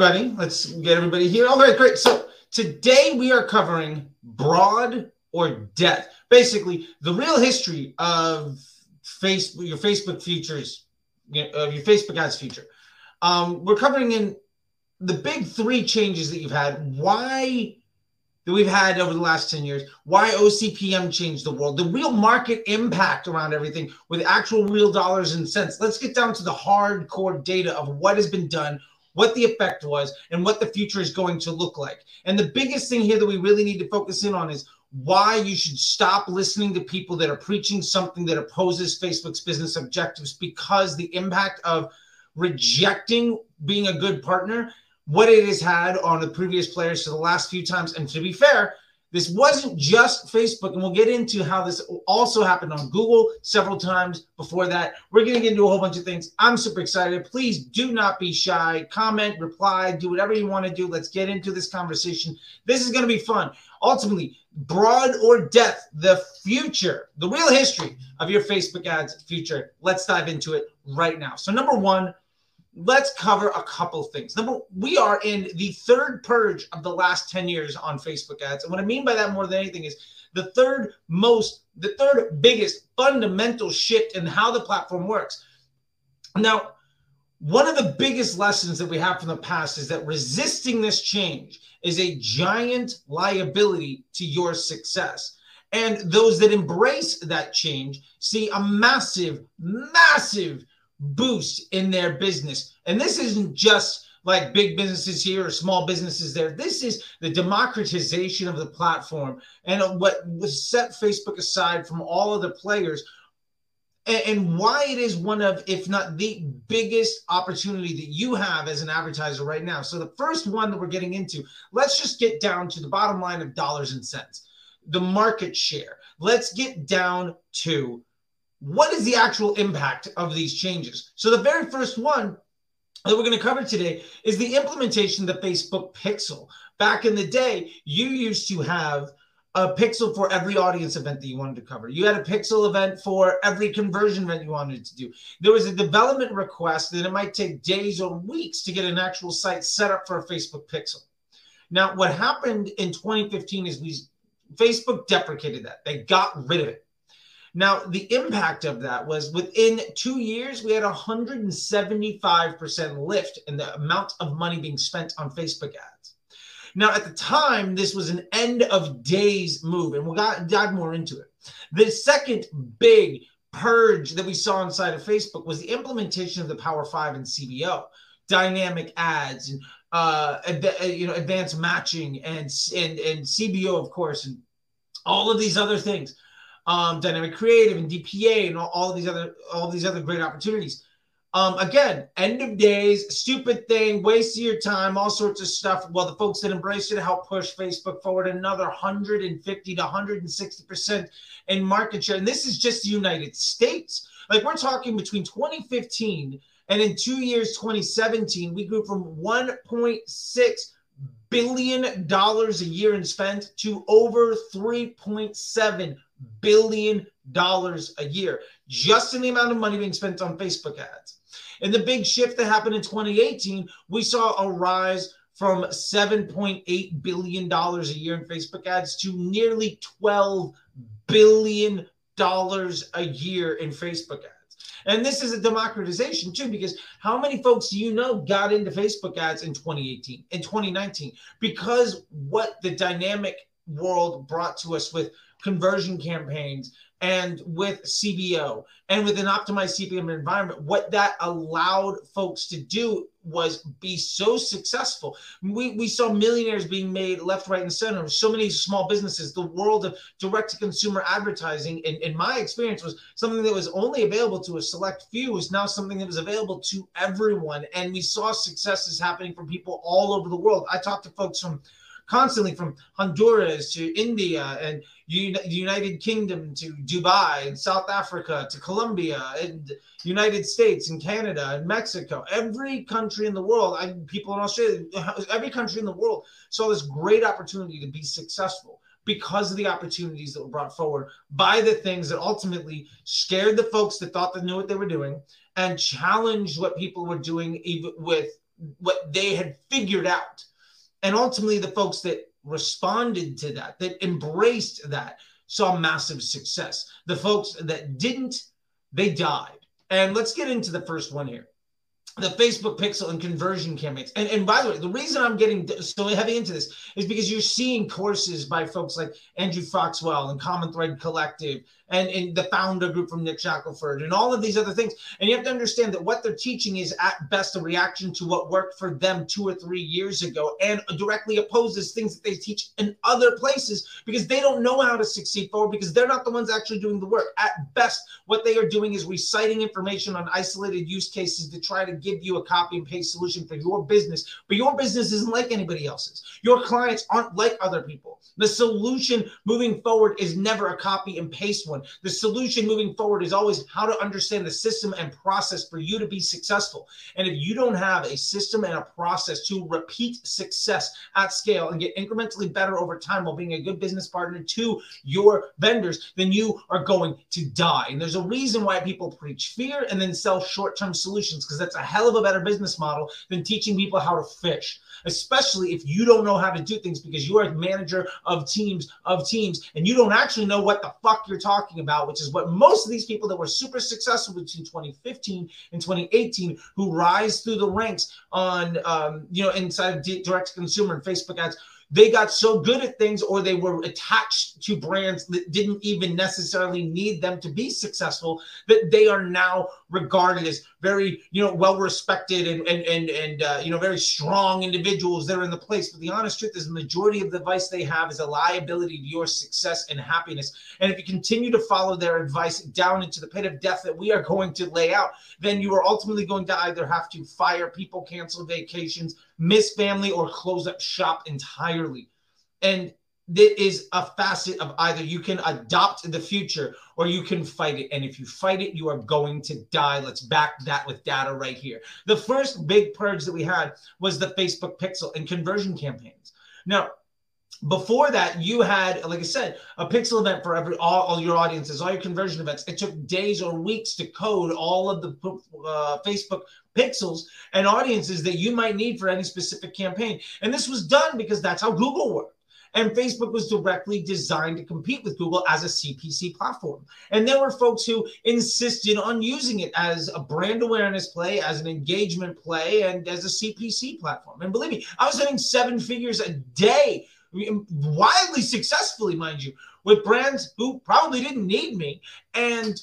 everybody. Let's get everybody here. All right, great. So today we are covering broad or death. Basically, the real history of face your Facebook futures, of your Facebook ads future. Um, we're covering in the big three changes that you've had. Why that we've had over the last 10 years, why OCPM changed the world, the real market impact around everything with actual real dollars and cents. Let's get down to the hardcore data of what has been done, what the effect was, and what the future is going to look like. And the biggest thing here that we really need to focus in on is why you should stop listening to people that are preaching something that opposes Facebook's business objectives because the impact of rejecting being a good partner what it has had on the previous players to the last few times. And to be fair, this wasn't just Facebook, and we'll get into how this also happened on Google several times before that. We're going to get into a whole bunch of things. I'm super excited. Please do not be shy. Comment, reply, do whatever you want to do. Let's get into this conversation. This is going to be fun. Ultimately, broad or death, the future, the real history of your Facebook ads future. Let's dive into it right now. So, number one, let's cover a couple things. Number, we are in the third purge of the last 10 years on Facebook ads. And what I mean by that more than anything is the third most, the third biggest fundamental shift in how the platform works. Now, one of the biggest lessons that we have from the past is that resisting this change is a giant liability to your success. And those that embrace that change see a massive, massive boost in their business. And this isn't just like big businesses here or small businesses there. This is the democratization of the platform and what was set Facebook aside from all of the players and, why it is one of, if not the biggest opportunity that you have as an advertiser right now. So, the first one that we're getting into, let's just get down to the bottom line of dollars and cents, the market share. Let's get down to what is the actual impact of these changes? So, the very first one that we're going to cover today is the implementation of the Facebook Pixel. Back in the day, you used to have a pixel for every audience event that you wanted to cover. You had a pixel event for every conversion event you wanted to do. There was a development request that it might take days or weeks to get an actual site set up for a Facebook pixel. Now, what happened in 2015 is we Facebook deprecated that. They got rid of it. Now, the impact of that was within two years, we had 175% lift in the amount of money being spent on Facebook ads. Now, at the time, this was an end of days move, and we'll dive more into it. The second big purge that we saw inside of Facebook was the implementation of the Power Five and CBO, dynamic ads, and uh, you know, advanced matching, and and and CBO, of course, and all of these other things um, dynamic creative and DPA and all, all these other all these other great opportunities. Um, again, end of days, stupid thing, waste of your time, all sorts of stuff. Well, the folks that embraced it help push Facebook forward another 150 to 160 percent in market share, and this is just the United States. Like we're talking between 2015 and in two years, 2017, we grew from 1.6 billion dollars a year in spend to over 3.7 billion dollars a year just in the amount of money being spent on Facebook ads. And the big shift that happened in 2018, we saw a rise from 7.8 billion dollars a year in Facebook ads to nearly 12 billion dollars a year in Facebook ads. And this is a democratization too, because how many folks do you know got into Facebook ads in 2018, in 2019? Because what the dynamic world brought to us with conversion campaigns and with CBO and with an optimized CPM environment, what that allowed folks to do was be so successful. We, we saw millionaires being made left, right, and center. So many small businesses. The world of direct to consumer advertising, in, in my experience, was something that was only available to a select few, is now something that was available to everyone. And we saw successes happening from people all over the world. I talked to folks from constantly from Honduras to India and the United Kingdom to Dubai and South Africa to Colombia and United States and Canada and Mexico. Every country in the world, I, people in Australia, every country in the world saw this great opportunity to be successful because of the opportunities that were brought forward by the things that ultimately scared the folks that thought they knew what they were doing and challenged what people were doing even with what they had figured out. And ultimately, the folks that responded to that, that embraced that, saw massive success. The folks that didn't, they died. And let's get into the first one here the Facebook pixel and conversion campaigns. And, and by the way, the reason I'm getting so heavy into this is because you're seeing courses by folks like Andrew Foxwell and Common Thread Collective and, and the founder group from Nick Shackelford and all of these other things. And you have to understand that what they're teaching is at best a reaction to what worked for them two or three years ago and directly opposes things that they teach in other places because they don't know how to succeed forward because they're not the ones actually doing the work. At best, what they are doing is reciting information on isolated use cases to try to give you a copy and paste solution for your business. But your business isn't like anybody else's. Your clients aren't like other people. The solution moving forward is never a copy and paste one. The solution moving forward is always how to understand the system and process for you to be successful. And if you don't have a system and a process to repeat success at scale and get incrementally better over time while being a good business partner to your vendors, then you are going to die. And there's a reason why people preach fear and then sell short term solutions because that's a hell of a better business model than teaching people how to fish especially if you don't know how to do things because you're a manager of teams of teams and you don't actually know what the fuck you're talking about, which is what most of these people that were super successful between 2015 and 2018 who rise through the ranks on um, you know inside of direct consumer and Facebook ads they got so good at things or they were attached to brands that didn't even necessarily need them to be successful that they are now regarded as very you know well respected and and and, and uh, you know very strong individuals that are in the place. But the honest truth is the majority of the advice they have is a liability to your success and happiness. And if you continue to follow their advice down into the pit of death that we are going to lay out then you are ultimately going to either have to fire people cancel vacations miss family or close up shop entirely. And that is a facet of either you can adopt the future or you can fight it. And if you fight it, you are going to die. Let's back that with data right here. The first big purge that we had was the Facebook pixel and conversion campaigns. Now, before that, you had, like I said, a pixel event for every all, all your audiences, all your conversion events. It took days or weeks to code all of the uh, Facebook pixels and audiences that you might need for any specific campaign. And this was done because that's how Google worked. And Facebook was directly designed to compete with Google as a CPC platform. And there were folks who insisted on using it as a brand awareness play, as an engagement play, and as a CPC platform. And believe me, I was earning seven figures a day, wildly successfully, mind you, with brands who probably didn't need me. And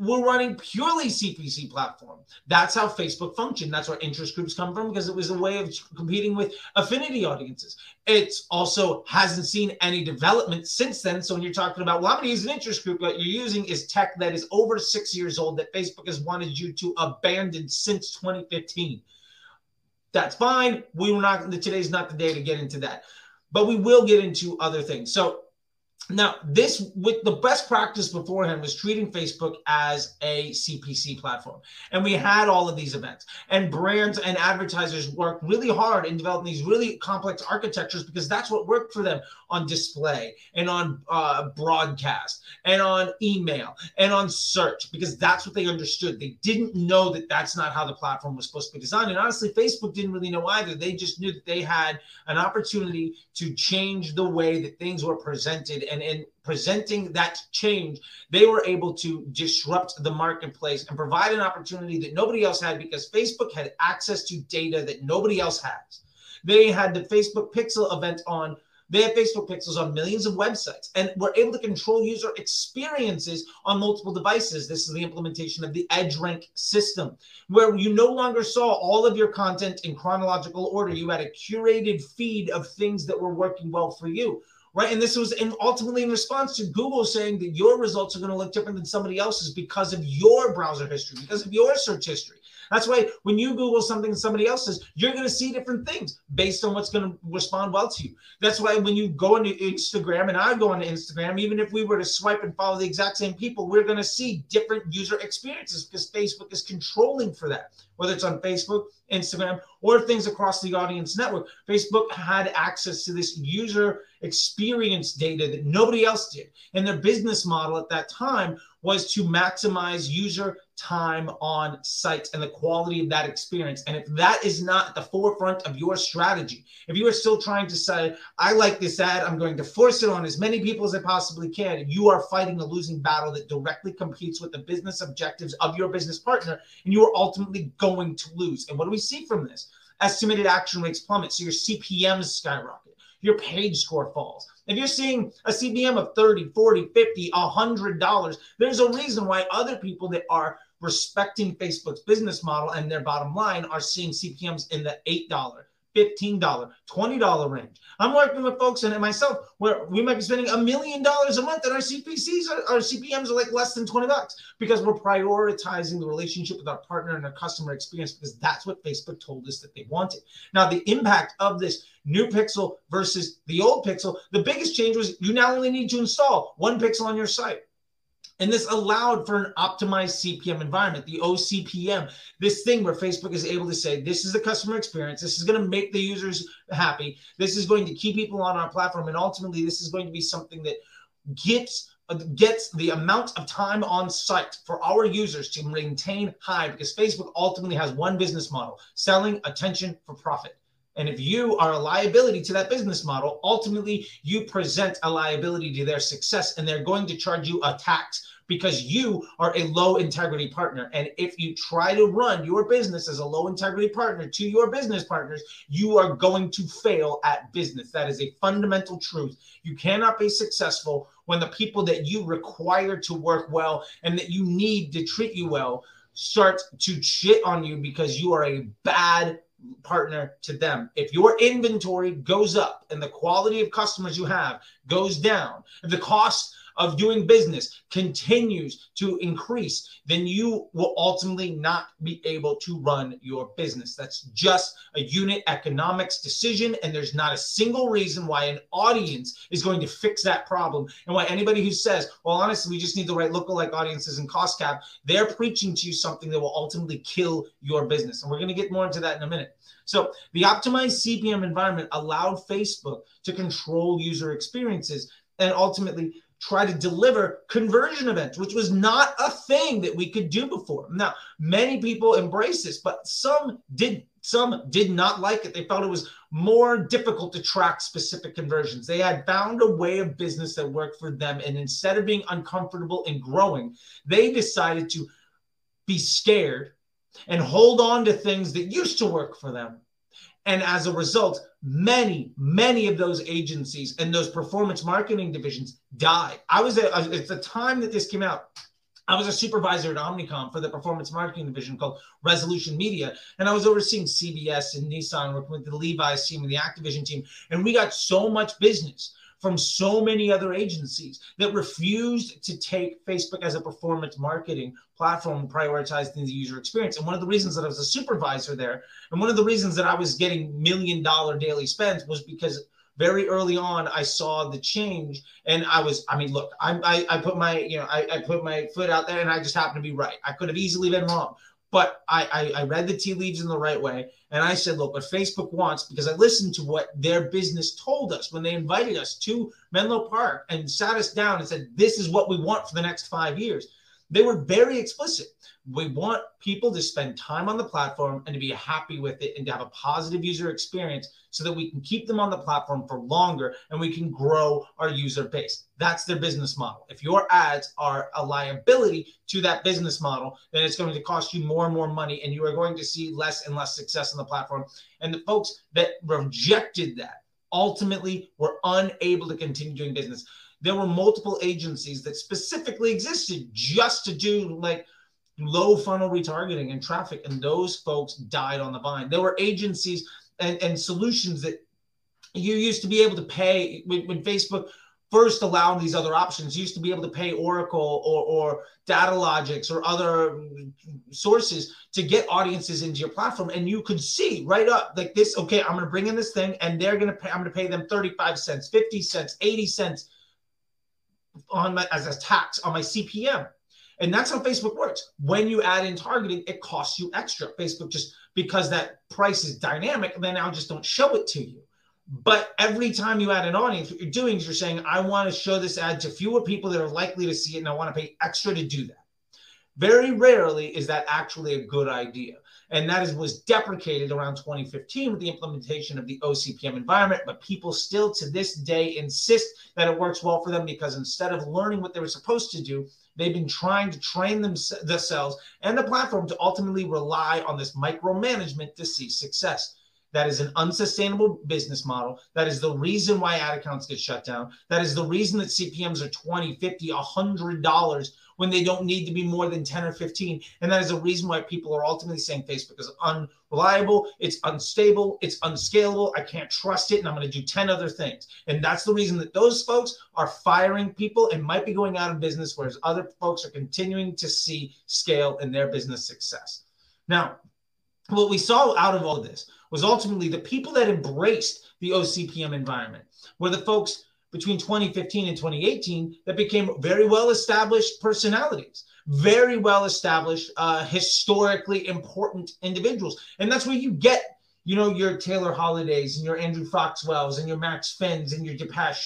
we're running purely CPC platform. That's how Facebook functioned. That's where interest groups come from because it was a way of competing with affinity audiences. It also hasn't seen any development since then. So when you're talking about, well, I'm going to use an interest group, what you're using is tech that is over six years old that Facebook has wanted you to abandon since 2015. That's fine. We were not, today's not the day to get into that, but we will get into other things. So now, this with the best practice beforehand was treating Facebook as a CPC platform. And we had all of these events. And brands and advertisers worked really hard in developing these really complex architectures because that's what worked for them on display and on uh, broadcast and on email and on search because that's what they understood. They didn't know that that's not how the platform was supposed to be designed. And honestly, Facebook didn't really know either. They just knew that they had an opportunity to change the way that things were presented and in presenting that change, they were able to disrupt the marketplace and provide an opportunity that nobody else had because Facebook had access to data that nobody else has. They had the Facebook Pixel event on they have Facebook pixels on millions of websites and we're able to control user experiences on multiple devices. This is the implementation of the EdgeRank system, where you no longer saw all of your content in chronological order. You had a curated feed of things that were working well for you right? And this was in, ultimately in response to Google saying that your results are going to look different than somebody else's because of your browser history, because of your search history. That's why when you Google something somebody else says, you're going to see different things based on what's going to respond well to you. That's why when you go into Instagram and I go into Instagram, even if we were to swipe and follow the exact same people, we're going to see different user experiences because Facebook is controlling for that, whether it's on Facebook, Instagram, or things across the audience network. Facebook had access to this user experience data that nobody else did. And their business model at that time was to maximize user time on site and the quality of that experience. And if that is not at the forefront of your strategy, if you are still trying to say, I like this ad, I'm going to force it on as many people as I possibly can, you are fighting a losing battle that directly competes with the business objectives of your business partner, and you are ultimately going to lose. And what do we see from this? Estimated action rates plummet, so your CPMs skyrocket your page score falls. If you're seeing a CPM of 30, 40, 50, $100, there's a reason why other people that are respecting Facebook's business model and their bottom line are seeing CPMs in the $8, $15, $20 range. I'm working with folks and myself where we might be spending a million dollars a month and our CPCs, our, our CPMs are like less than 20 bucks because we're prioritizing the relationship with our partner and our customer experience because that's what Facebook told us that they wanted. Now, the impact of this new pixel versus the old pixel, the biggest change was you now only need to install one pixel on your site. And this allowed for an optimized CPM environment, the OCPM, this thing where Facebook is able to say, this is the customer experience. This is going to make the users happy. This is going to keep people on our platform. And ultimately, this is going to be something that gets gets the amount of time on site for our users to maintain high because Facebook ultimately has one business model selling attention for profit. And if you are a liability to that business model, ultimately you present a liability to their success and they're going to charge you a tax because you are a low integrity partner. And if you try to run your business as a low integrity partner to your business partners, you are going to fail at business. That is a fundamental truth. You cannot be successful when the people that you require to work well and that you need to treat you well start to shit on you because you are a bad partner to them. If your inventory goes up and the quality of customers you have goes down, if the cost of doing business continues to increase, then you will ultimately not be able to run your business. That's just a unit economics decision. And there's not a single reason why an audience is going to fix that problem. And why anybody who says, well, honestly, we just need the right lookalike audiences and cost cap, they're preaching to you something that will ultimately kill your business. And we're going to get more into that in a minute. So the optimized CPM environment allowed Facebook to control user experiences and ultimately try to deliver conversion events, which was not a thing that we could do before. Now, many people embrace this, but some did some did not like it. They felt it was more difficult to track specific conversions. They had found a way of business that worked for them. And instead of being uncomfortable and growing, they decided to be scared and hold on to things that used to work for them and as a result, many, many of those agencies and those performance marketing divisions died. I was at, the time that this came out. I was a supervisor at Omnicom for the performance marketing division called Resolution Media, and I was overseeing CBS and Nissan, working with the Levi's team and the Activision team, and we got so much business from so many other agencies that refused to take Facebook as a performance marketing platform prioritizing the user experience. And one of the reasons that I was a supervisor there, and one of the reasons that I was getting million dollar daily spends was because very early on I saw the change and I was, I mean, look, I, I, I put my, you know, I, I put my foot out there and I just happened to be right. I could have easily been wrong. But I, I, I read the tea leaves in the right way. And I said, look, what Facebook wants, because I listened to what their business told us when they invited us to Menlo Park and sat us down and said, this is what we want for the next five years. They were very explicit. We want people to spend time on the platform and to be happy with it and to have a positive user experience so that we can keep them on the platform for longer and we can grow our user base. That's their business model. If your ads are a liability to that business model, then it's going to cost you more and more money and you are going to see less and less success on the platform. And the folks that rejected that ultimately were unable to continue doing business there were multiple agencies that specifically existed just to do like low funnel retargeting and traffic, and those folks died on the vine. There were agencies and, and solutions that you used to be able to pay when, when Facebook first allowed these other options. You used to be able to pay Oracle or, or Datalogix or other sources to get audiences into your platform, and you could see right up like this. Okay, I'm going to bring in this thing, and they're going to pay. I'm going to pay them 35 cents, 50 cents, 80 cents on my as a tax on my CPM. And that's how Facebook works. When you add in targeting, it costs you extra. Facebook just because that price is dynamic, they now just don't show it to you. But every time you add an audience, what you're doing is you're saying, I want to show this ad to fewer people that are likely to see it, and I want to pay extra to do that. Very rarely is that actually a good idea. And that is, was deprecated around 2015 with the implementation of the OCPM environment. But people still to this day insist that it works well for them because instead of learning what they were supposed to do, they've been trying to train them, themselves and the platform to ultimately rely on this micromanagement to see success. That is an unsustainable business model. That is the reason why ad accounts get shut down. That is the reason that CPMs are 20, 50, $100 when they don't need to be more than 10 or 15. And that is the reason why people are ultimately saying Facebook is unreliable, it's unstable, it's unscalable. I can't trust it, and I'm going to do 10 other things. And that's the reason that those folks are firing people and might be going out of business, whereas other folks are continuing to see scale in their business success. Now, what we saw out of all this was ultimately the people that embraced the OCPM environment were the folks between 2015 and 2018 that became very well established personalities, very well established, uh, historically important individuals. And that's where you get you know, your Taylor Holidays and your Andrew Foxwells and your Max Finns and your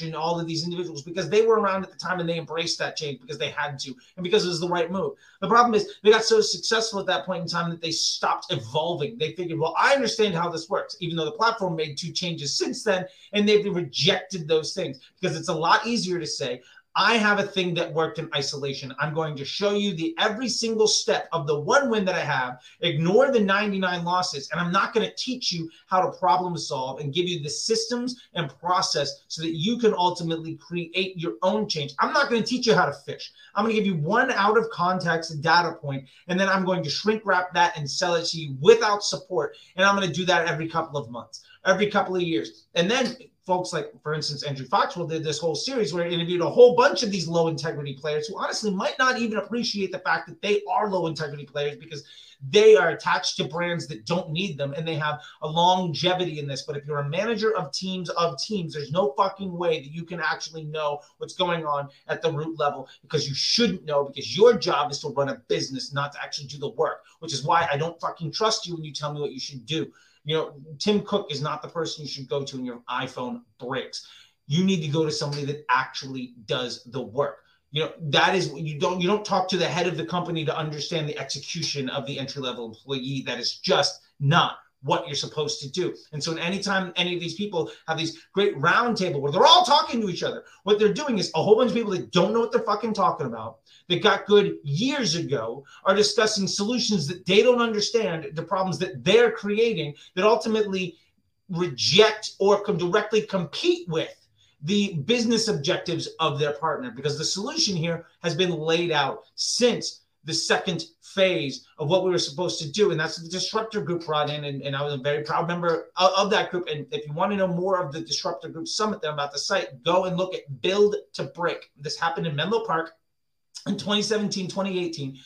and all of these individuals because they were around at the time and they embraced that change because they had to and because it was the right move. The problem is they got so successful at that point in time that they stopped evolving. They figured, well, I understand how this works, even though the platform made two changes since then and they've rejected those things because it's a lot easier to say, I have a thing that worked in isolation. I'm going to show you the every single step of the one win that I have. Ignore the 99 losses, and I'm not going to teach you how to problem solve and give you the systems and process so that you can ultimately create your own change. I'm not going to teach you how to fish. I'm going to give you one out of context data point, and then I'm going to shrink wrap that and sell it to you without support. And I'm going to do that every couple of months, every couple of years, and then folks like, for instance, Andrew Foxwell did this whole series where he interviewed a whole bunch of these low integrity players who honestly might not even appreciate the fact that they are low integrity players because they are attached to brands that don't need them and they have a longevity in this. But if you're a manager of teams of teams, there's no fucking way that you can actually know what's going on at the root level because you shouldn't know because your job is to run a business, not to actually do the work, which is why I don't fucking trust you when you tell me what you should do. You know, Tim Cook is not the person you should go to when your iPhone breaks. You need to go to somebody that actually does the work. You know, that is you don't you don't talk to the head of the company to understand the execution of the entry level employee. That is just not what you're supposed to do. And so, anytime any of these people have these great roundtable where they're all talking to each other, what they're doing is a whole bunch of people that don't know what they're fucking talking about, that got good years ago, are discussing solutions that they don't understand, the problems that they're creating that ultimately reject or can directly compete with the business objectives of their partner because the solution here has been laid out since the second phase of what we were supposed to do. And that's the disruptor group brought in. And, and I was a very proud member of, of, that group. And if you want to know more of the disruptor group summit that I'm about the site, go and look at Build to Break. This happened in Menlo Park in 2017, 2018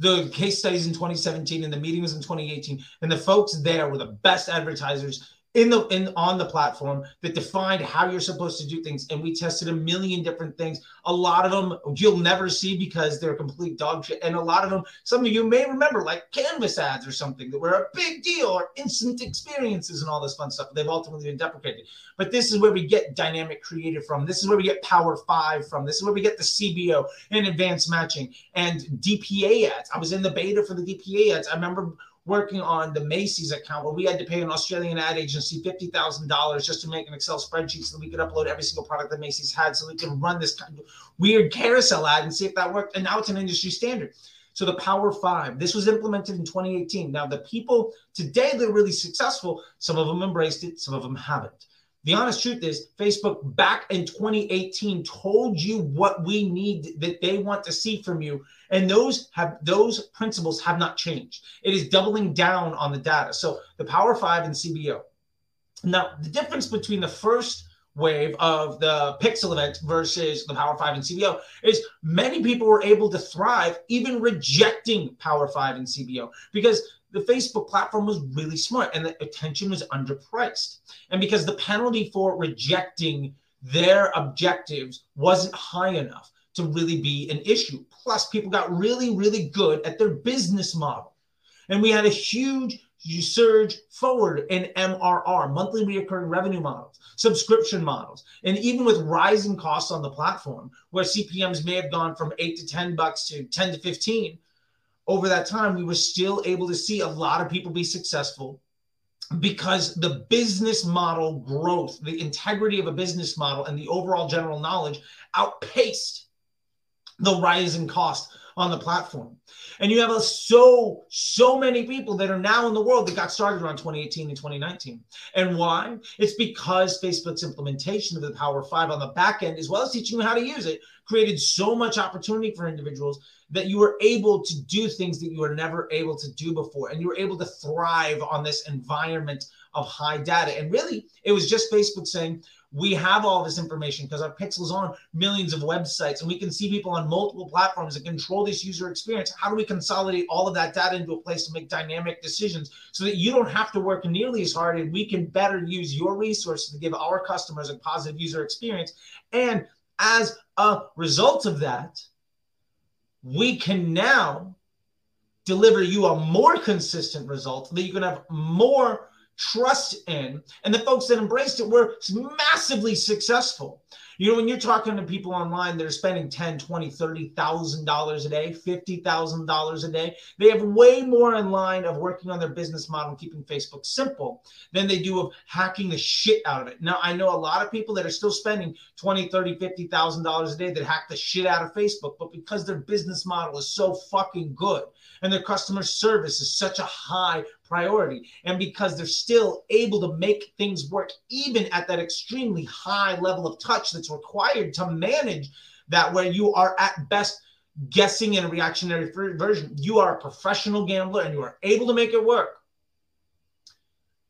the case studies in 2017 and the meeting was in 2018 and the folks there were the best advertisers in the in on the platform that defined how you're supposed to do things. And we tested a million different things. A lot of them you'll never see because they're complete dog shit. And a lot of them some of you may remember like canvas ads or something that were a big deal or instant experiences and all this fun stuff. They've ultimately been deprecated. But this is where we get dynamic creative from. This is where we get power five from. This is where we get the cbo and advanced matching and dpa ads. I was in the beta for the dpa ads. I remember working on the Macy's account where we had to pay an Australian ad agency $50,000 just to make an Excel spreadsheet so that we could upload every single product that Macy's had so we could run this kind of weird carousel ad and see if that worked. And now it's an industry standard. So the Power Five, this was implemented in 2018. Now, the people today that are really successful, some of them embraced it, some of them haven't. The honest truth is, Facebook back in 2018 told you what we need that they want to see from you, and those have those principles have not changed. It is doubling down on the data. So the Power Five and CBO. Now, the difference between the first wave of the pixel event versus the Power 5 and CBO is many people were able to thrive even rejecting Power 5 and CBO because the Facebook platform was really smart and the attention was underpriced. And because the penalty for rejecting their objectives wasn't high enough to really be an issue. Plus, people got really, really good at their business model. And we had a huge surge forward in MRR, monthly recurring revenue models, subscription models. And even with rising costs on the platform, where CPMs may have gone from eight to 10 bucks to 10 to 15, over that time, we were still able to see a lot of people be successful because the business model growth, the integrity of a business model, and the overall general knowledge outpaced the rise in cost on the platform. And you have a, so, so many people that are now in the world that got started around 2018 and 2019. And why? It's because Facebook's implementation of the Power Five on the back end, as well as teaching you how to use it, created so much opportunity for individuals that you were able to do things that you were never able to do before. And you were able to thrive on this environment of high data. And really, it was just Facebook saying, we have all this information because our pixels on millions of websites and we can see people on multiple platforms and control this user experience. How do we consolidate all of that data into a place to make dynamic decisions so that you don't have to work nearly as hard and we can better use your resources to give our customers a positive user experience? And as a result of that, we can now deliver you a more consistent result that you can have more trust in. And the folks that embraced it were massively successful. You know, when you're talking to people online that are spending 10, 20, 30,000 dollars a day, $50,000 a day, they have way more in line of working on their business model and keeping Facebook simple than they do of hacking the shit out of it. Now, I know a lot of people that are still spending 20, 30, 50,000 dollars a day that hack the shit out of Facebook, but because their business model is so fucking good and their customer service is such a high priority. And because they're still able to make things work, even at that extremely high level of touch that's required to manage that, where you are at best guessing in a reactionary version, you are a professional gambler and you are able to make it work.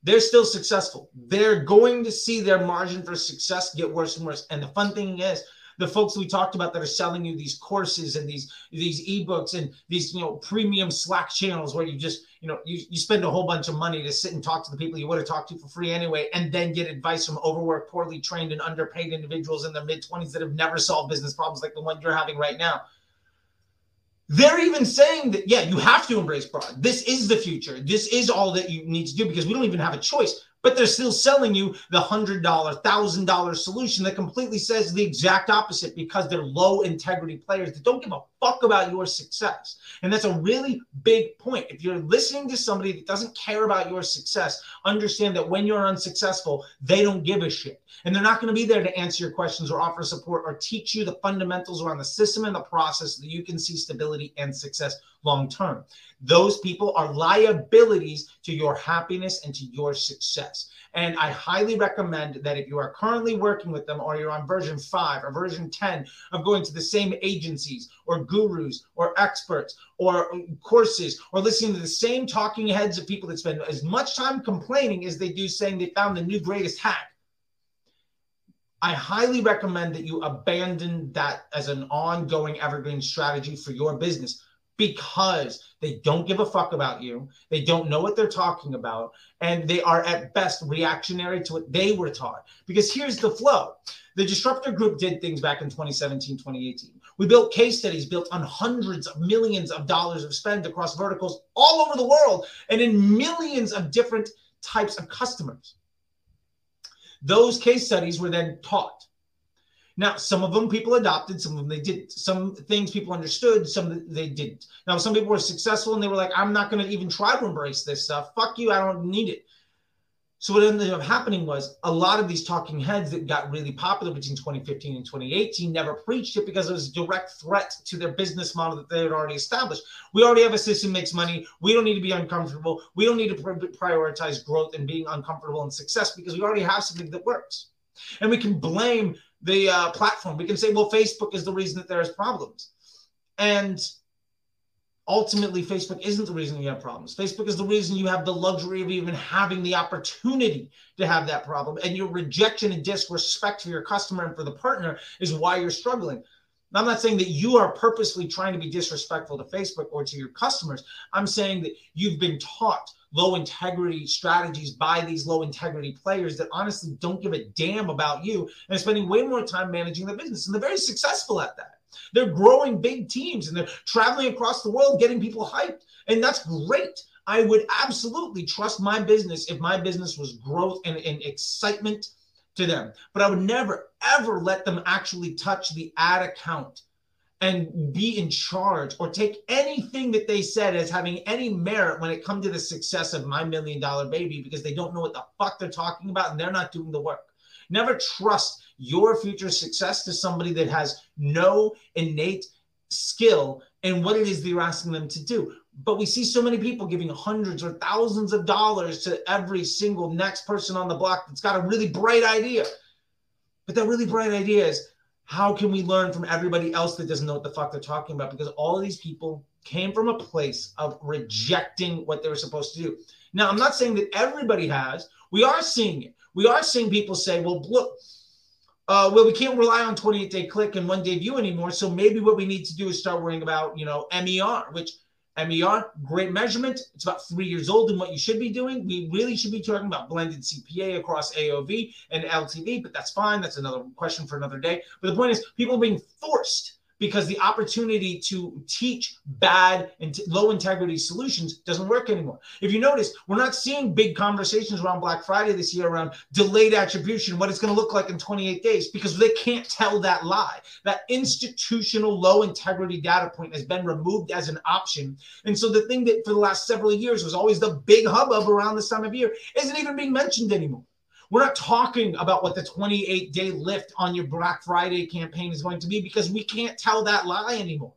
They're still successful. They're going to see their margin for success get worse and worse. And the fun thing is, the folks we talked about that are selling you these courses and these these ebooks and these you know premium Slack channels where you just you know you, you spend a whole bunch of money to sit and talk to the people you would have talked to for free anyway, and then get advice from overworked, poorly trained, and underpaid individuals in their mid twenties that have never solved business problems like the one you're having right now. They're even saying that, yeah, you have to embrace broad. This is the future. This is all that you need to do because we don't even have a choice but they're still selling you the $100, $1,000 solution that completely says the exact opposite because they're low integrity players that don't give a fuck about your success. And that's a really big point. If you're listening to somebody that doesn't care about your success, understand that when you're unsuccessful, they don't give a shit. And they're not going to be there to answer your questions or offer support or teach you the fundamentals around the system and the process so that you can see stability and success long term. Those people are liabilities to your happiness and to your success. And I highly recommend that if you are currently working with them or you're on version 5 or version 10 of going to the same agencies or gurus or experts or courses or listening to the same talking heads of people that spend as much time complaining as they do saying they found the new greatest hack. I highly recommend that you abandon that as an ongoing evergreen strategy for your business because they don't give a fuck about you. They don't know what they're talking about. And they are at best reactionary to what they were taught. Because here's the flow the disruptor group did things back in 2017, 2018. We built case studies built on hundreds of millions of dollars of spend across verticals all over the world and in millions of different types of customers. Those case studies were then taught. Now, some of them people adopted, some of them they didn't. Some things people understood, some they didn't. Now, some people were successful and they were like, I'm not going to even try to embrace this stuff. Fuck you, I don't need it. So what ended up happening was a lot of these talking heads that got really popular between 2015 and 2018 never preached it because it was a direct threat to their business model that they had already established. We already have a system that makes money. We don't need to be uncomfortable. We don't need to prioritize growth and being uncomfortable and success because we already have something that works. And we can blame the uh, platform. We can say, well, Facebook is the reason that there's problems. And ultimately, Facebook isn't the reason you have problems. Facebook is the reason you have the luxury of even having the opportunity to have that problem. And your rejection and disrespect for your customer and for the partner is why you're struggling. I'm not saying that you are purposely trying to be disrespectful to Facebook or to your customers. I'm saying that you've been taught low integrity strategies by these low integrity players that honestly don't give a damn about you and are spending way more time managing the business. And they're very successful at that. They're growing big teams and they're traveling across the world getting people hyped. And that's great. I would absolutely trust my business if my business was growth and, and excitement to them. But I would never, ever let them actually touch the ad account and be in charge or take anything that they said as having any merit when it comes to the success of my million dollar baby because they don't know what the fuck they're talking about and they're not doing the work. Never trust your future success to somebody that has no innate skill in what it is that you're asking them to do. But we see so many people giving hundreds or thousands of dollars to every single next person on the block that's got a really bright idea. But that really bright idea is how can we learn from everybody else that doesn't know what the fuck they're talking about? Because all of these people came from a place of rejecting what they were supposed to do. Now, I'm not saying that everybody has. We are seeing it. We are seeing people say, well, look, uh, well, we can't rely on 28 day click and one day view anymore. So maybe what we need to do is start worrying about, you know, MER, which MER, great measurement. It's about three years old and what you should be doing. We really should be talking about blended CPA across AOV and LTV, but that's fine. That's another question for another day. But the point is, people are being forced because the opportunity to teach bad and low integrity solutions doesn't work anymore. If you notice, we're not seeing big conversations around Black Friday this year around delayed attribution, what it's going to look like in 28 days, because they can't tell that lie. That institutional low integrity data point has been removed as an option. And so the thing that for the last several years was always the big hubbub around this time of year isn't even being mentioned anymore. We're not talking about what the 28 day lift on your Black Friday campaign is going to be because we can't tell that lie anymore,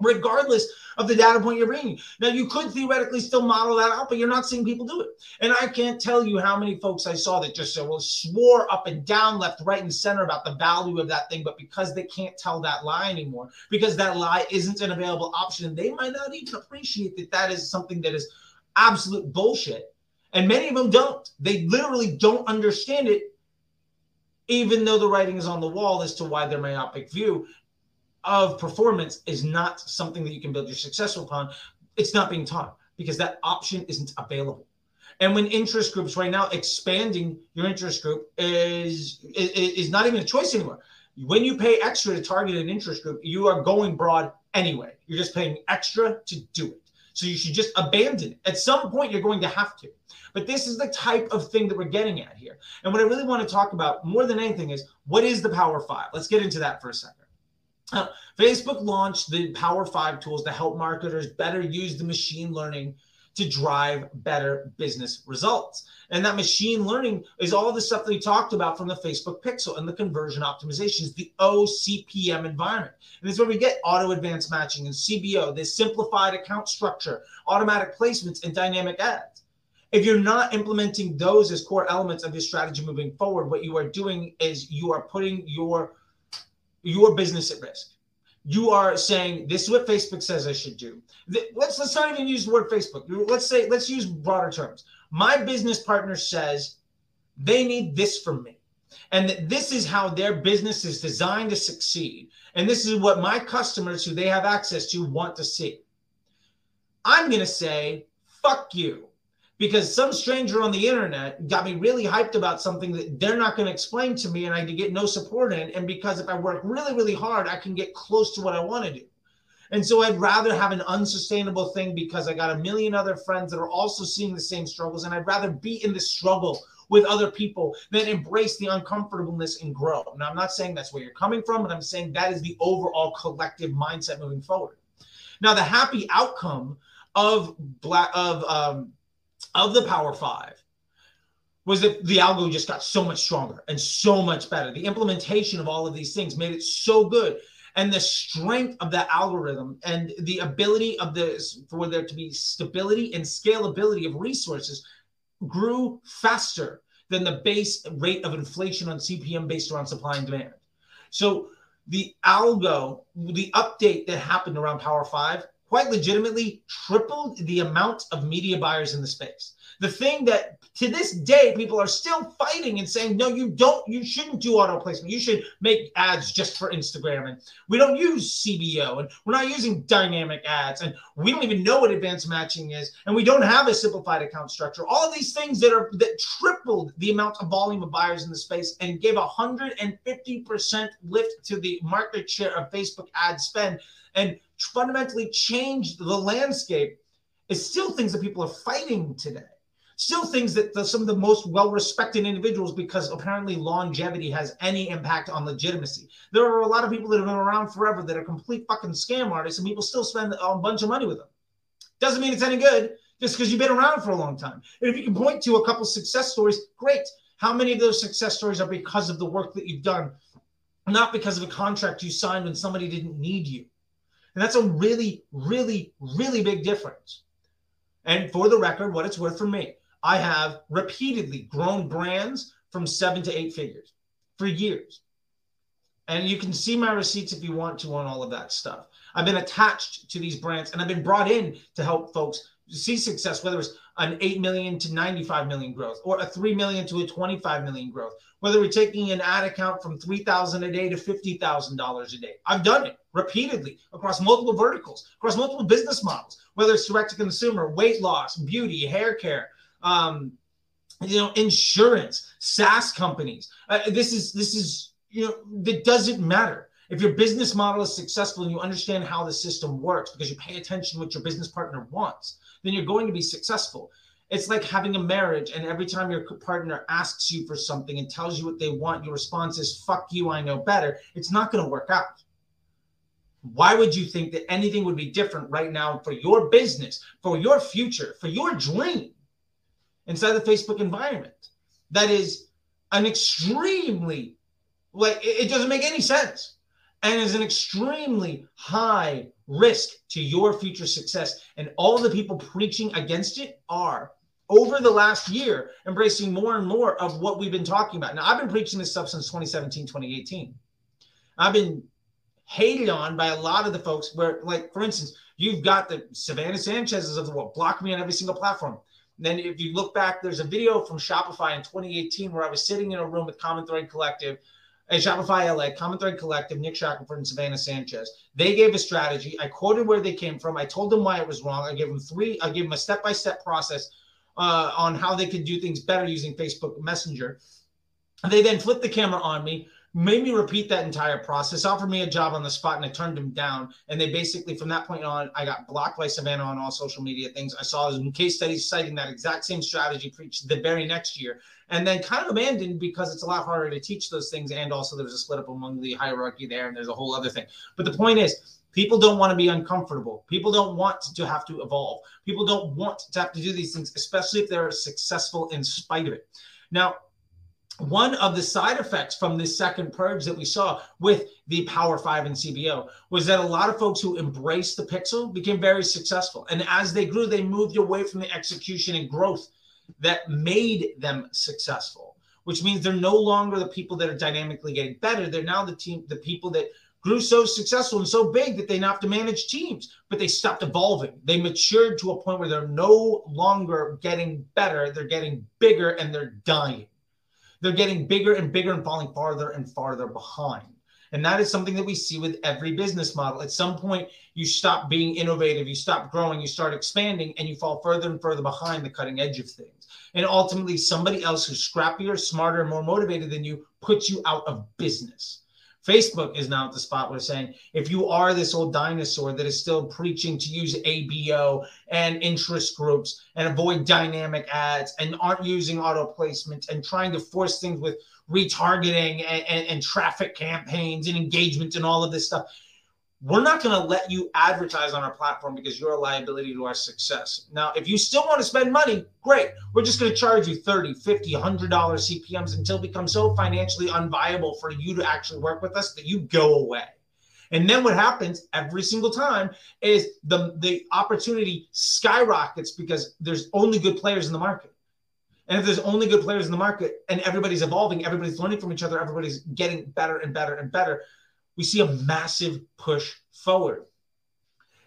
regardless of the data point you're bringing. Now, you could theoretically still model that out, but you're not seeing people do it. And I can't tell you how many folks I saw that just uh, well, swore up and down, left, right, and center about the value of that thing, but because they can't tell that lie anymore, because that lie isn't an available option, they might not even appreciate that that is something that is absolute bullshit and many of them don't. They literally don't understand it, even though the writing is on the wall as to why their myopic view of performance is not something that you can build your success upon. It's not being taught because that option isn't available. And when interest groups right now expanding your interest group is, is, is not even a choice anymore. When you pay extra to target an interest group, you are going broad anyway. You're just paying extra to do it. So you should just abandon it. At some point, you're going to have to. But this is the type of thing that we're getting at here. And what I really want to talk about more than anything is what is the Power Five? Let's get into that for a second. Uh, Facebook launched the Power Five tools to help marketers better use the machine learning to drive better business results. And that machine learning is all the stuff that we talked about from the Facebook pixel and the conversion optimizations, the OCPM environment. And this is where we get auto advanced matching and CBO, this simplified account structure, automatic placements, and dynamic ads. If you're not implementing those as core elements of your strategy moving forward, what you are doing is you are putting your your business at risk you are saying this is what Facebook says I should do. Let's let's not even use the word Facebook. Let's say let's use broader terms. My business partner says they need this from me, and that this is how their business is designed to succeed, and this is what my customers who they have access to want to see. I'm going to say fuck you because some stranger on the internet got me really hyped about something that they're not going to explain to me and I get no support in. And because if I work really, really hard, I can get close to what I want to do. And so I'd rather have an unsustainable thing because I got a million other friends that are also seeing the same struggles. And I'd rather be in the struggle with other people than embrace the uncomfortableness and grow. Now, I'm not saying that's where you're coming from, but I'm saying that is the overall collective mindset moving forward. Now, the happy outcome of black of um, of the Power Five was that the algo just got so much stronger and so much better. The implementation of all of these things made it so good. And the strength of that algorithm and the ability of this for there to be stability and scalability of resources grew faster than the base rate of inflation on CPM based around supply and demand. So the algo, the update that happened around Power 5 quite legitimately tripled the amount of media buyers in the space. The thing that to this day people are still fighting and saying, no, you don't, you shouldn't do auto placement. You should make ads just for Instagram. And we don't use CBO and we're not using dynamic ads. And we don't even know what advanced matching is. And we don't have a simplified account structure. All of these things that are that tripled the amount of volume of buyers in the space and gave 150% lift to the market share of Facebook ad spend and fundamentally changed the landscape is still things that people are fighting today. Still things that the, some of the most well-respected individuals, because apparently longevity has any impact on legitimacy. There are a lot of people that have been around forever that are complete fucking scam artists, and people still spend a bunch of money with them. Doesn't mean it's any good just because you've been around for a long time. And if you can point to a couple success stories, great. How many of those success stories are because of the work that you've done, not because of a contract you signed when somebody didn't need you? And that's a really, really, really big difference. And for the record, what it's worth for me, I have repeatedly grown brands from seven to eight figures for years. And you can see my receipts if you want to on all of that stuff. I've been attached to these brands and I've been brought in to help folks see success, whether it's an 8 million to 95 million growth or a 3 million to a 25 million growth, whether we're taking an ad account from 3000 a day to $50,000 a day. I've done it repeatedly across multiple verticals, across multiple business models, whether it's direct to consumer, weight loss, beauty, hair care, um, you know, insurance, SaaS companies. Uh, this is, this is, you know, that doesn't matter. If your business model is successful and you understand how the system works because you pay attention to what your business partner wants, then you're going to be successful. It's like having a marriage, and every time your partner asks you for something and tells you what they want, your response is, fuck you, I know better. It's not going to work out. Why would you think that anything would be different right now for your business, for your future, for your dream inside the Facebook environment? That is an extremely, like, it doesn't make any sense and is an extremely high risk to your future success. And all the people preaching against it are over the last year embracing more and more of what we've been talking about. Now, I've been preaching this stuff since 2017, 2018. I've been hated on by a lot of the folks where, like, for instance, you've got the Savannah Sanchez's of the world block me on every single platform. And then if you look back, there's a video from Shopify in 2018 where I was sitting in a room with Common Thread Collective at Shopify LA, Common Thread Collective, Nick Shackelford, and Savannah Sanchez. They gave a strategy. I quoted where they came from. I told them why it was wrong. I gave them three, I gave them a step by step process uh, on how they could do things better using Facebook Messenger. They then flipped the camera on me, made me repeat that entire process, offered me a job on the spot, and I turned him down. And they basically, from that point on, I got blocked by Savannah on all social media things. I saw some case studies citing that exact same strategy preached the very next year, and then kind of abandoned because it's a lot harder to teach those things. And also, there's a split up among the hierarchy there, and there's a whole other thing. But the point is, People don't want to be uncomfortable. People don't want to have to evolve. People don't want to have to do these things, especially if they're successful in spite of it. Now, one of the side effects from this second purge that we saw with the Power Five and CBO was that a lot of folks who embraced the Pixel became very successful. And as they grew, they moved away from the execution and growth that made them successful, which means they're no longer the people that are dynamically getting better. They're now the team, the people that grew so successful and so big that they now have to manage teams, but they stopped evolving. They matured to a point where they're no longer getting better, they're getting bigger and they're dying. They're getting bigger and bigger and falling farther and farther behind. And that is something that we see with every business model. At some point, you stop being innovative, you stop growing, you start expanding, and you fall further and further behind the cutting edge of things. And ultimately, somebody else who's scrappier, smarter, more motivated than you puts you out of business. Facebook is now at the spot where saying if you are this old dinosaur that is still preaching to use ABO and interest groups and avoid dynamic ads and aren't using auto placement and trying to force things with retargeting and, and, and traffic campaigns and engagement and all of this stuff, we're not going to let you advertise on our platform because you're a liability to our success. Now, if you still want to spend money, great. We're just going to charge you 30, 50, 100 dollars CPMs until it becomes so financially unviable for you to actually work with us that you go away. And then what happens every single time is the the opportunity skyrockets because there's only good players in the market. And if there's only good players in the market and everybody's evolving, everybody's learning from each other, everybody's getting better and better and better, we see a massive push forward.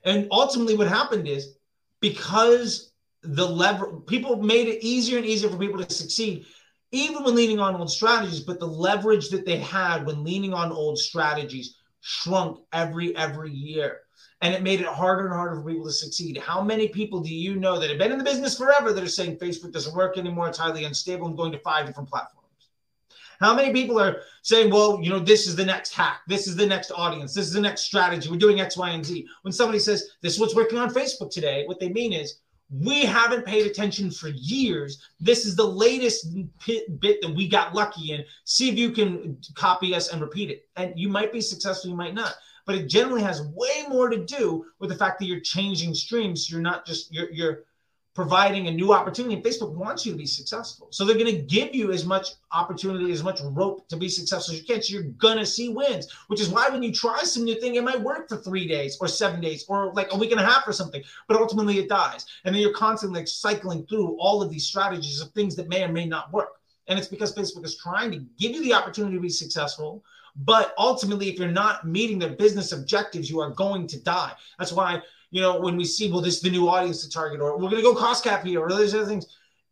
And ultimately, what happened is because the lever people made it easier and easier for people to succeed, even when leaning on old strategies, but the leverage that they had when leaning on old strategies shrunk every every year. And it made it harder and harder for people to succeed. How many people do you know that have been in the business forever that are saying Facebook doesn't work anymore, it's highly unstable, and going to five different platforms? How many people are saying, well, you know, this is the next hack, this is the next audience, this is the next strategy, we're doing X, Y, and Z? When somebody says, this is what's working on Facebook today, what they mean is, we haven't paid attention for years. This is the latest bit that we got lucky in. See if you can copy us and repeat it. And you might be successful, you might not. But it generally has way more to do with the fact that you're changing streams. You're not just you're you're providing a new opportunity. And Facebook wants you to be successful. So they're going to give you as much opportunity, as much rope to be successful as you can. So you're going to see wins, which is why when you try some new thing, it might work for three days or seven days or like a week and a half or something, but ultimately it dies. And then you're constantly like cycling through all of these strategies of things that may or may not work. And it's because Facebook is trying to give you the opportunity to be successful. But ultimately, if you're not meeting their business objectives, you are going to die. That's why you know, when we see, well, this is the new audience to target, or we're going to go cost cap here, or there's other things,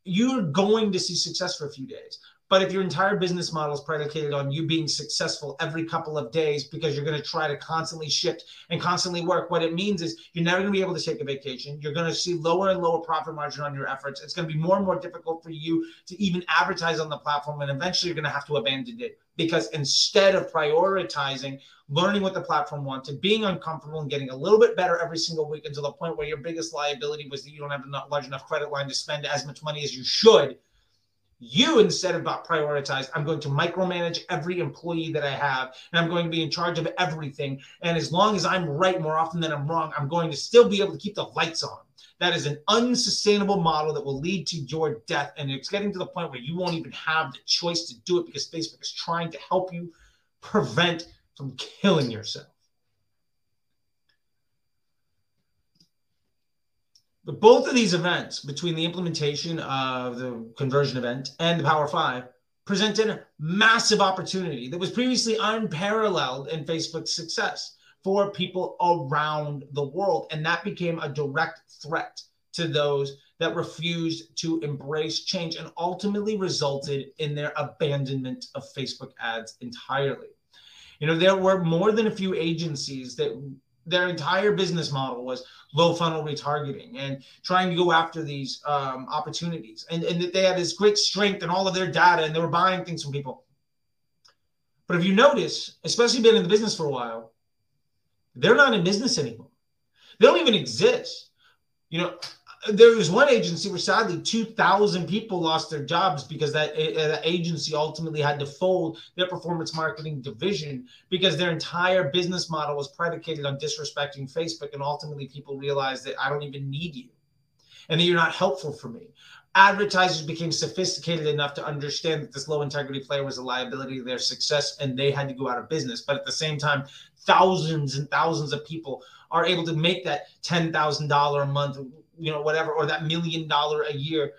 you're going to see success for a few days. But if your entire business model is predicated on you being successful every couple of days because you're going to try to constantly shift and constantly work, what it means is you're never going to be able to take a vacation. You're going to see lower and lower profit margin on your efforts. It's going to be more and more difficult for you to even advertise on the platform. And eventually you're going to have to abandon it because instead of prioritizing learning what the platform wanted, being uncomfortable and getting a little bit better every single week until the point where your biggest liability was that you don't have a large enough credit line to spend as much money as you should you instead of about prioritize i'm going to micromanage every employee that i have and i'm going to be in charge of everything. And as long as i'm right more often than i'm wrong i'm going to still be able to keep the lights on. That is an unsustainable model that will lead to your death. And it's getting to the point where you won't even have the choice to do it because facebook is trying to help you prevent from killing yourself But both of these events, between the implementation of the conversion event and the Power Five, presented a massive opportunity that was previously unparalleled in Facebook's success for people around the world. And that became a direct threat to those that refused to embrace change and ultimately resulted in their abandonment of Facebook ads entirely. You know, there were more than a few agencies that their entire business model was low funnel retargeting and trying to go after these um, opportunities. And, and they had this great strength in all of their data and they were buying things from people. But if you notice, especially been in the business for a while, they're not in business anymore. They don't even exist. You know, there was one agency where sadly 2000 people lost their jobs because that, uh, that, agency ultimately had to fold their performance marketing division because their entire business model was predicated on disrespecting facebook and ultimately people realized that i don't even need you and that you're not helpful for me. Advertisers became sophisticated enough to understand that this low integrity player was a liability to their success and they had to go out of business. But at the same time thousands and thousands of people are able to make that $10000 a month you know whatever or that million dollar a year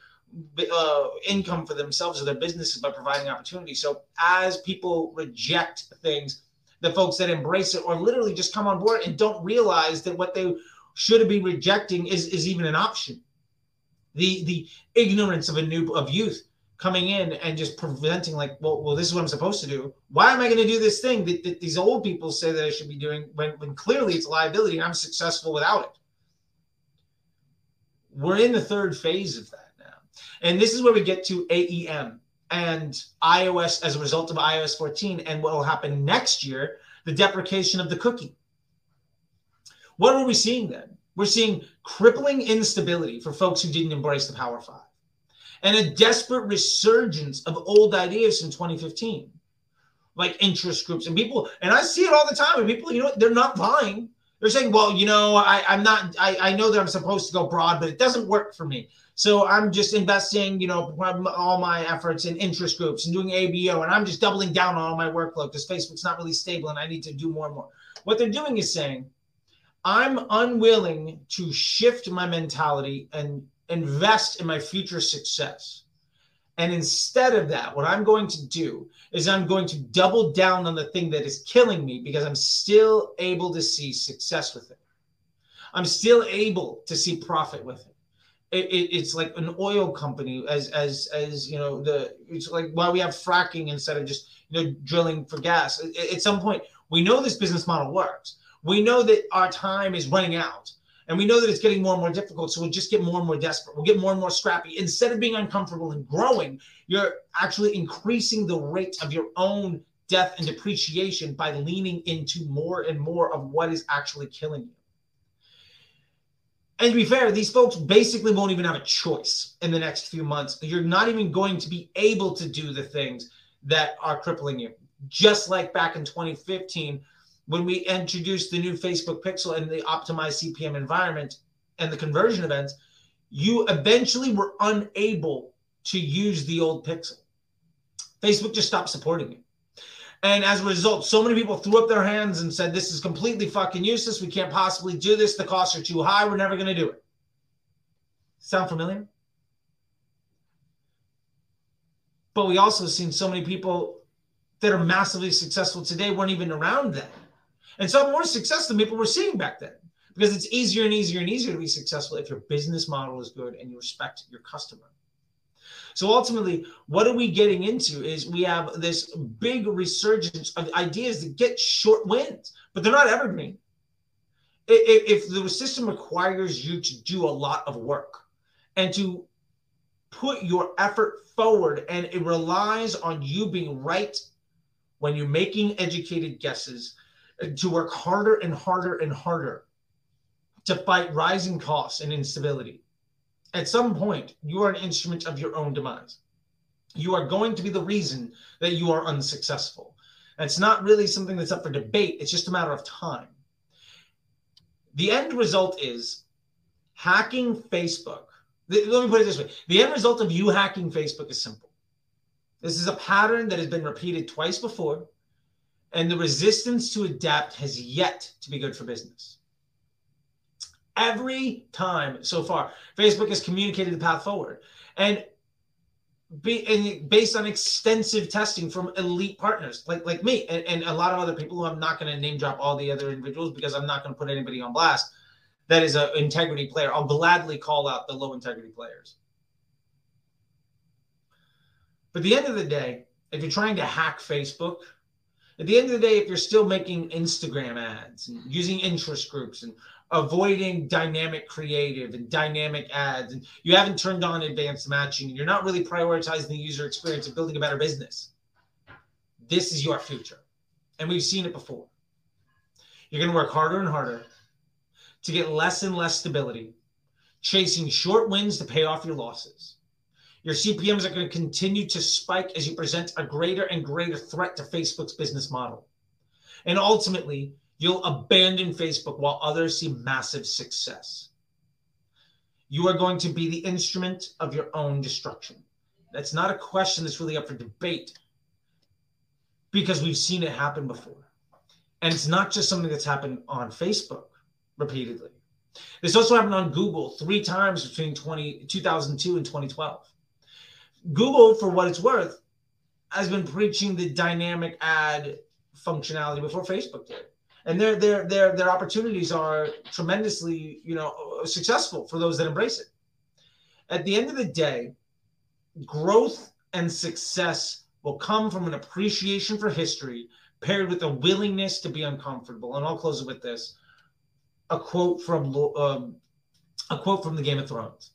uh, income for themselves or their businesses by providing opportunity. So as people reject things, the folks that embrace it or literally just come on board and don't realize that what they should be rejecting is, is even an option. The the ignorance of a new of youth coming in and just preventing like, well, well, this is what I'm supposed to do. Why am I going to do this thing that, that these old people say that I should be doing when, when clearly it's liability and I'm successful without it? We're in the third phase of that now. And this is where we get to AEM and iOS as a result of iOS 14 and what will happen next year, the deprecation of the cookie. What are we seeing then? We're seeing crippling instability for folks who didn't embrace the Power Five and a desperate resurgence of old ideas in 2015, like interest groups and people. And I see it all the time. And people, you know, they're not buying they're saying, well, you know, I, I'm not, I, I know that I'm supposed to go broad, but it doesn't work for me. So I'm just investing, you know, all my efforts in interest groups and doing ABO, and I'm just doubling down on all my workload because Facebook's not really stable and I need to do more and more. What they're doing is saying, I'm unwilling to shift my mentality and invest in my future success. And instead of that, what I'm going to do is I'm going to double down on the thing that is killing me because I'm still able to see success with it. I'm still able to see profit with it. it, it it's like an oil company, as as as you know, the it's like why we have fracking instead of just you know drilling for gas. At, at some point, we know this business model works. We know that our time is running out and we know that it's getting more and more difficult. So we'll just get more and more desperate. We'll get more and more scrappy. Instead of being uncomfortable and growing, you're actually increasing the rate of your own death and depreciation by leaning into more and more of what is actually killing you. And to be fair, these folks basically won't even have a choice in the next few months. You're not even going to be able to do the things that are crippling you. Just like back in 2015, when we introduced the new Facebook Pixel and the optimized CPM environment and the conversion events, you eventually were unable to use the old Pixel. Facebook just stopped supporting it. And as a result, so many people threw up their hands and said, This is completely fucking useless. We can't possibly do this. The costs are too high. We're never going to do it. Sound familiar? But we also seen so many people that are massively successful today weren't even around then. And some more success than people were seeing back then because it's easier and easier and easier to be successful if your business model is good and you respect your customer. So ultimately, what are we getting into is we have this big resurgence of ideas that get short wins, but they're not evergreen. If the system requires you to do a lot of work and to put your effort forward and it relies on you being right when you're making educated guesses to work harder and harder and harder to fight rising costs and instability. At some point, you are an instrument of your own demise. You are going to be the reason that you are unsuccessful. And it's not really something that's up for debate, it's just a matter of time. The end result is hacking Facebook. Let me put it this way the end result of you hacking Facebook is simple. This is a pattern that has been repeated twice before, and the resistance to adapt has yet to be good for business. Every time so far, Facebook has communicated the path forward. And, be, and based on extensive testing from elite partners like, like me and, and a lot of other people who I'm not going to name drop all the other individuals because I'm not going to put anybody on blast that is an integrity player. I'll gladly call out the low integrity players. But the end of the day, if you're trying to hack Facebook, at the end of the day, if you're still making Instagram ads and using interest groups and avoiding dynamic creative and dynamic ads, and you haven't turned on advanced matching, and you're not really prioritizing the user experience and building a better business, this is your future. And we've seen it before. You're going to work harder and harder to get less and less stability, chasing short wins to pay off your losses. Your CPMs are going to continue to spike as you present a greater and greater threat to Facebook's business model. And ultimately, You'll abandon Facebook while others see massive success. You are going to be the instrument of your own destruction. That's not a question that's really up for debate because we've seen it happen before. And it's not just something that's happened on Facebook repeatedly. This also happened on Google three times between 20, 2002 and 2012. Google, for what it's worth, has been preaching the dynamic ad functionality before Facebook did. And their their their their opportunities are tremendously you know successful for those that embrace it. At the end of the day growth and success will come from an appreciation for history paired with a willingness to be uncomfortable. And i'll close with this. A quote from um, a quote from the game of thrones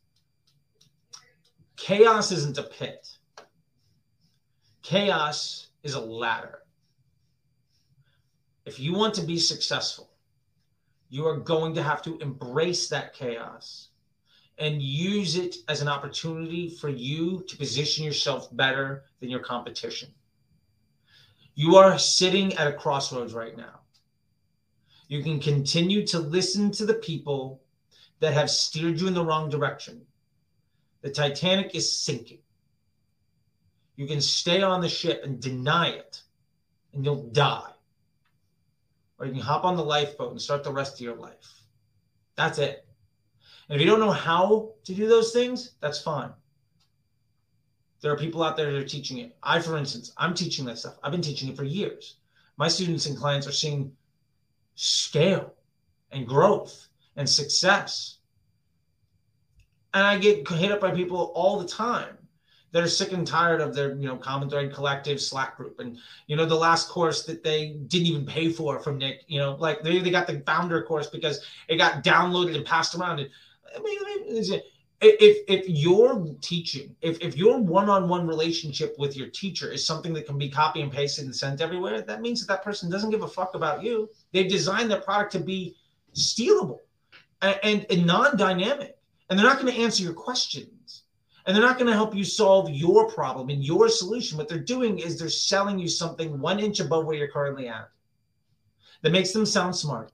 chaos isn't a pit chaos is a ladder if you want to be successful, you are going to have to embrace that chaos and use it as an opportunity for you to position yourself better than your competition. You are sitting at a crossroads right now. You can continue to listen to the people that have steered you in the wrong direction. The Titanic is sinking. You can stay on the ship and deny it, and you'll die or you can hop on the lifeboat and start the rest of your life. That's it. And if you don't know how to do those things, that's fine. There are people out there that are teaching it. I, for instance, I'm teaching that stuff. I've been teaching it for years. My students and clients are seeing scale and growth and success. And I get hit up by people all the time that are sick and tired of their you know common thread collective slack group. And you know the last course that they didn't even pay for from nick you know like they, they got the founder course because it got downloaded and passed around. And i mean if if you're teaching if, if your one-on-one relationship with your teacher is something that can be copy and pasted and sent everywhere that means that that person doesn't give a fuck about you. They've designed their product to be stealable and, and non-dynamic and they're not going to answer your questions. And they're not going to help you solve your problem and your solution. What they're doing is they're selling you something one inch above where you're currently at. That makes them sound smart.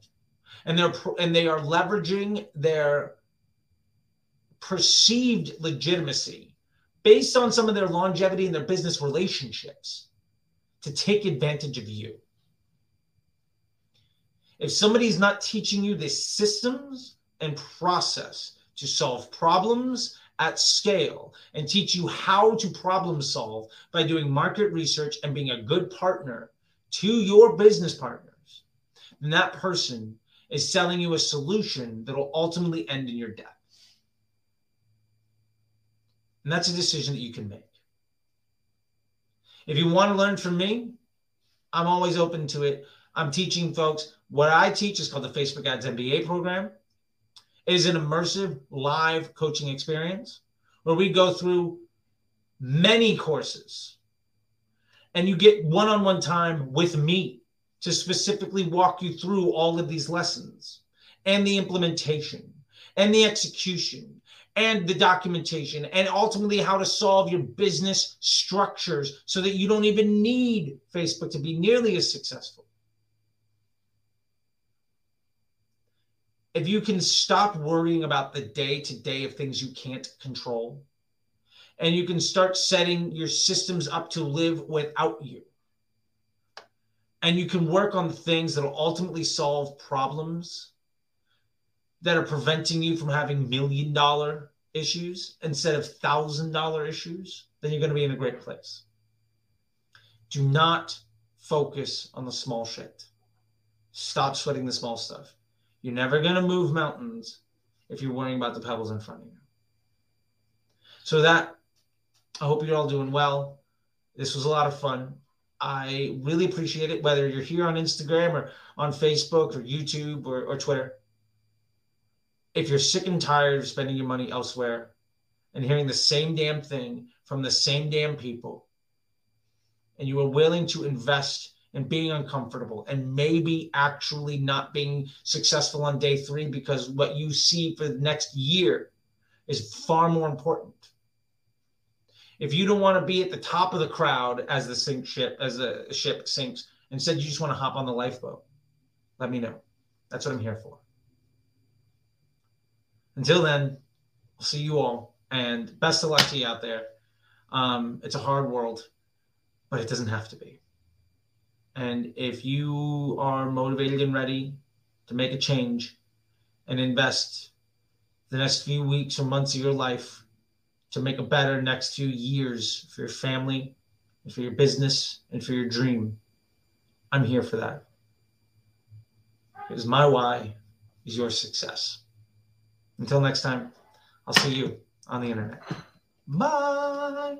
And they're and they are leveraging their perceived legitimacy based on some of their longevity and their business relationships to take advantage of you. If somebody's not teaching you the systems and process to solve problems at scale and teach you how to problem solve by doing market research and being a good partner to your business partners, then that person is selling you a solution that will ultimately end in your death. And that's a decision that you can make. If you want to learn from me, I'm always open to it. I'm teaching folks what I teach is called the Facebook Ads MBA program. Is an immersive live coaching experience where we go through many courses and you get one on one time with me to specifically walk you through all of these lessons and the implementation and the execution and the documentation and ultimately how to solve your business structures so that you don't even need Facebook to be nearly as successful. If you can stop worrying about the day to day of things you can't control, and you can start setting your systems up to live without you, and you can work on the things that will ultimately solve problems that are preventing you from having million dollar issues instead of thousand dollar issues, then you're going to be in a great place. Do not focus on the small shit. Stop sweating the small stuff. You're never going to move mountains if you're worrying about the pebbles in front of you. So that I hope you're all doing well. This was a lot of fun. I really appreciate it, whether you're here on Instagram or on Facebook or YouTube or, or Twitter. If you're sick and tired of spending your money elsewhere and hearing the same damn thing from the same damn people, and you are willing to invest and being uncomfortable and maybe actually not being successful on day three because what you see for the next year is far more important. If you don't want to be at the top of the crowd as the sink ship, as the ship sinks, instead you just want to hop on the lifeboat, let me know. That's what I'm here for. Until then, I'll see you all and best of luck to you out there. Um, it's a hard world, but it doesn't have to be. And if you are motivated and ready to make a change and invest the next few weeks or months of your life to make a better next few years for your family, and for your business, and for your dream, I'm here for that. Because my why is your success. Until next time, I'll see you on the internet. Bye.